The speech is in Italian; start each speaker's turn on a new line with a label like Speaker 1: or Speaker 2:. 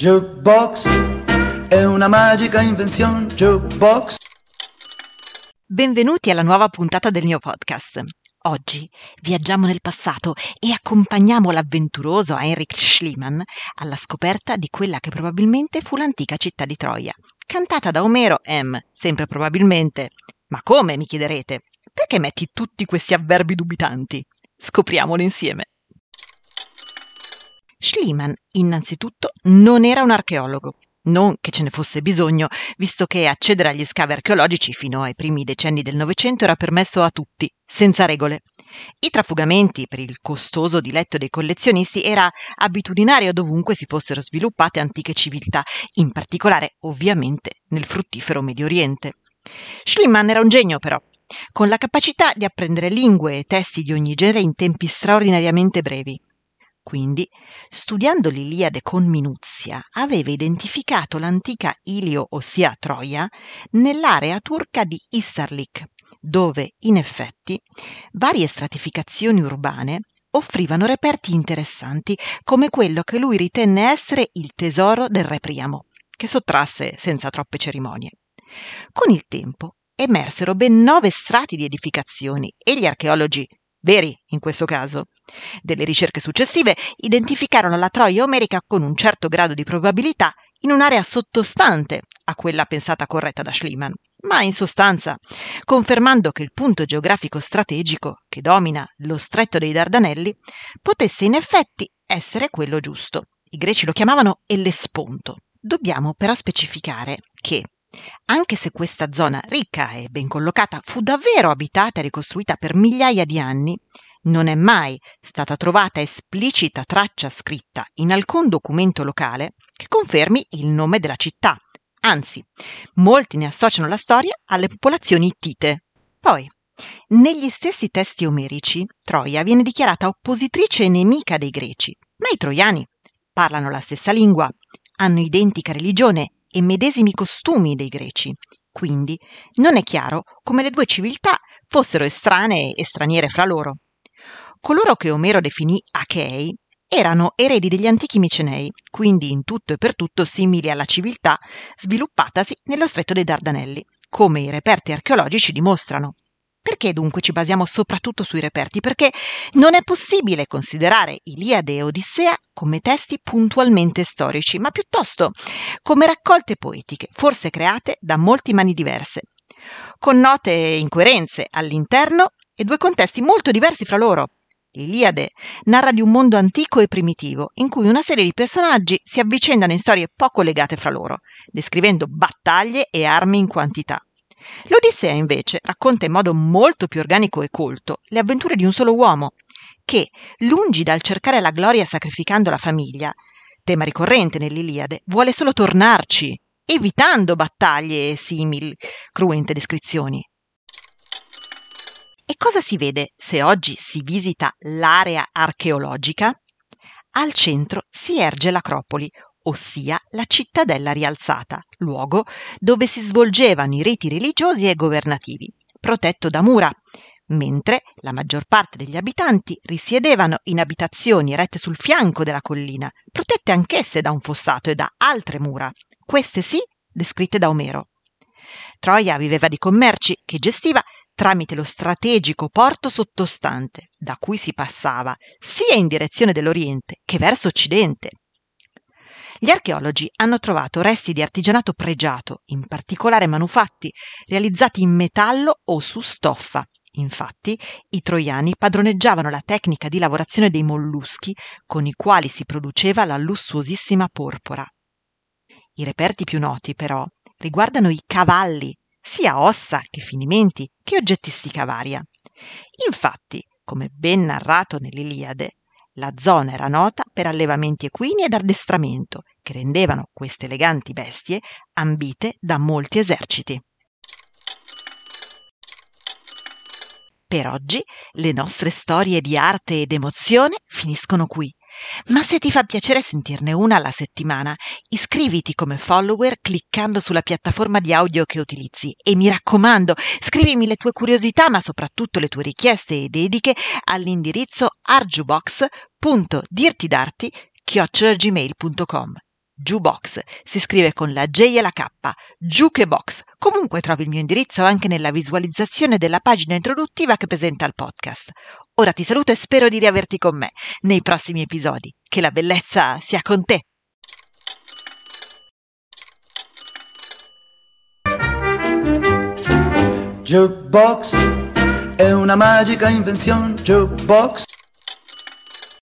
Speaker 1: Jukebox è una magica invenzione. Jukebox.
Speaker 2: Benvenuti alla nuova puntata del mio podcast. Oggi viaggiamo nel passato e accompagniamo l'avventuroso Heinrich Schliemann alla scoperta di quella che probabilmente fu l'antica città di Troia, cantata da Omero M, sempre probabilmente. Ma come, mi chiederete? Perché metti tutti questi avverbi dubitanti? Scopriamolo insieme. Schliemann, innanzitutto, non era un archeologo. Non che ce ne fosse bisogno, visto che accedere agli scavi archeologici fino ai primi decenni del Novecento era permesso a tutti, senza regole. I trafugamenti per il costoso diletto dei collezionisti era abitudinario dovunque si fossero sviluppate antiche civiltà, in particolare, ovviamente, nel fruttifero Medio Oriente. Schliemann era un genio, però, con la capacità di apprendere lingue e testi di ogni genere in tempi straordinariamente brevi. Quindi, studiando l'Iliade con minuzia, aveva identificato l'antica Ilio, ossia Troia, nell'area turca di Istarlik, dove, in effetti, varie stratificazioni urbane offrivano reperti interessanti come quello che lui ritenne essere il tesoro del re Priamo, che sottrasse senza troppe cerimonie. Con il tempo emersero ben nove strati di edificazioni e gli archeologi veri in questo caso. Delle ricerche successive identificarono la Troia omerica con un certo grado di probabilità in un'area sottostante a quella pensata corretta da Schliemann, ma in sostanza confermando che il punto geografico strategico che domina lo stretto dei Dardanelli potesse in effetti essere quello giusto. I greci lo chiamavano Ellesponto. Dobbiamo però specificare che anche se questa zona ricca e ben collocata fu davvero abitata e ricostruita per migliaia di anni, non è mai stata trovata esplicita traccia scritta in alcun documento locale che confermi il nome della città. Anzi, molti ne associano la storia alle popolazioni ittite. Poi, negli stessi testi omerici, Troia viene dichiarata oppositrice e nemica dei greci, ma i troiani parlano la stessa lingua, hanno identica religione e medesimi costumi dei greci. Quindi non è chiaro come le due civiltà fossero estranee e straniere fra loro. Coloro che Omero definì Achei erano eredi degli antichi Micenei, quindi in tutto e per tutto simili alla civiltà sviluppatasi nello stretto dei Dardanelli, come i reperti archeologici dimostrano. Perché dunque ci basiamo soprattutto sui reperti? Perché non è possibile considerare Iliade e Odissea come testi puntualmente storici, ma piuttosto come raccolte poetiche, forse create da molti mani diverse, con note incoerenze all'interno e due contesti molto diversi fra loro. L'Iliade narra di un mondo antico e primitivo, in cui una serie di personaggi si avvicendano in storie poco legate fra loro, descrivendo battaglie e armi in quantità. L'Odissea invece racconta in modo molto più organico e colto le avventure di un solo uomo, che, lungi dal cercare la gloria sacrificando la famiglia, tema ricorrente nell'Iliade, vuole solo tornarci, evitando battaglie e simili cruente descrizioni. E cosa si vede se oggi si visita l'area archeologica? Al centro si erge l'Acropoli, ossia la cittadella rialzata, luogo dove si svolgevano i riti religiosi e governativi, protetto da mura, mentre la maggior parte degli abitanti risiedevano in abitazioni erette sul fianco della collina, protette anch'esse da un fossato e da altre mura, queste sì descritte da Omero. Troia viveva di commerci che gestiva tramite lo strategico porto sottostante, da cui si passava sia in direzione dell'Oriente che verso Occidente, gli archeologi hanno trovato resti di artigianato pregiato, in particolare manufatti realizzati in metallo o su stoffa. Infatti, i troiani padroneggiavano la tecnica di lavorazione dei molluschi con i quali si produceva la lussuosissima porpora. I reperti più noti, però, riguardano i cavalli, sia ossa che finimenti che oggettistica varia. Infatti, come ben narrato nell'Iliade, la zona era nota per allevamenti equini ed addestramento, che rendevano queste eleganti bestie ambite da molti eserciti. Per oggi le nostre storie di arte ed emozione finiscono qui. Ma se ti fa piacere sentirne una alla settimana, iscriviti come follower cliccando sulla piattaforma di audio che utilizzi e mi raccomando, scrivimi le tue curiosità, ma soprattutto le tue richieste e dediche all'indirizzo arjubox.dirtidarti.gmail.com Jukebox. Si scrive con la J e la K. Jukebox. Comunque trovi il mio indirizzo anche nella visualizzazione della pagina introduttiva che presenta il podcast. Ora ti saluto e spero di riaverti con me nei prossimi episodi. Che la bellezza sia con te.
Speaker 1: Jukebox è una magica invenzione. Jukebox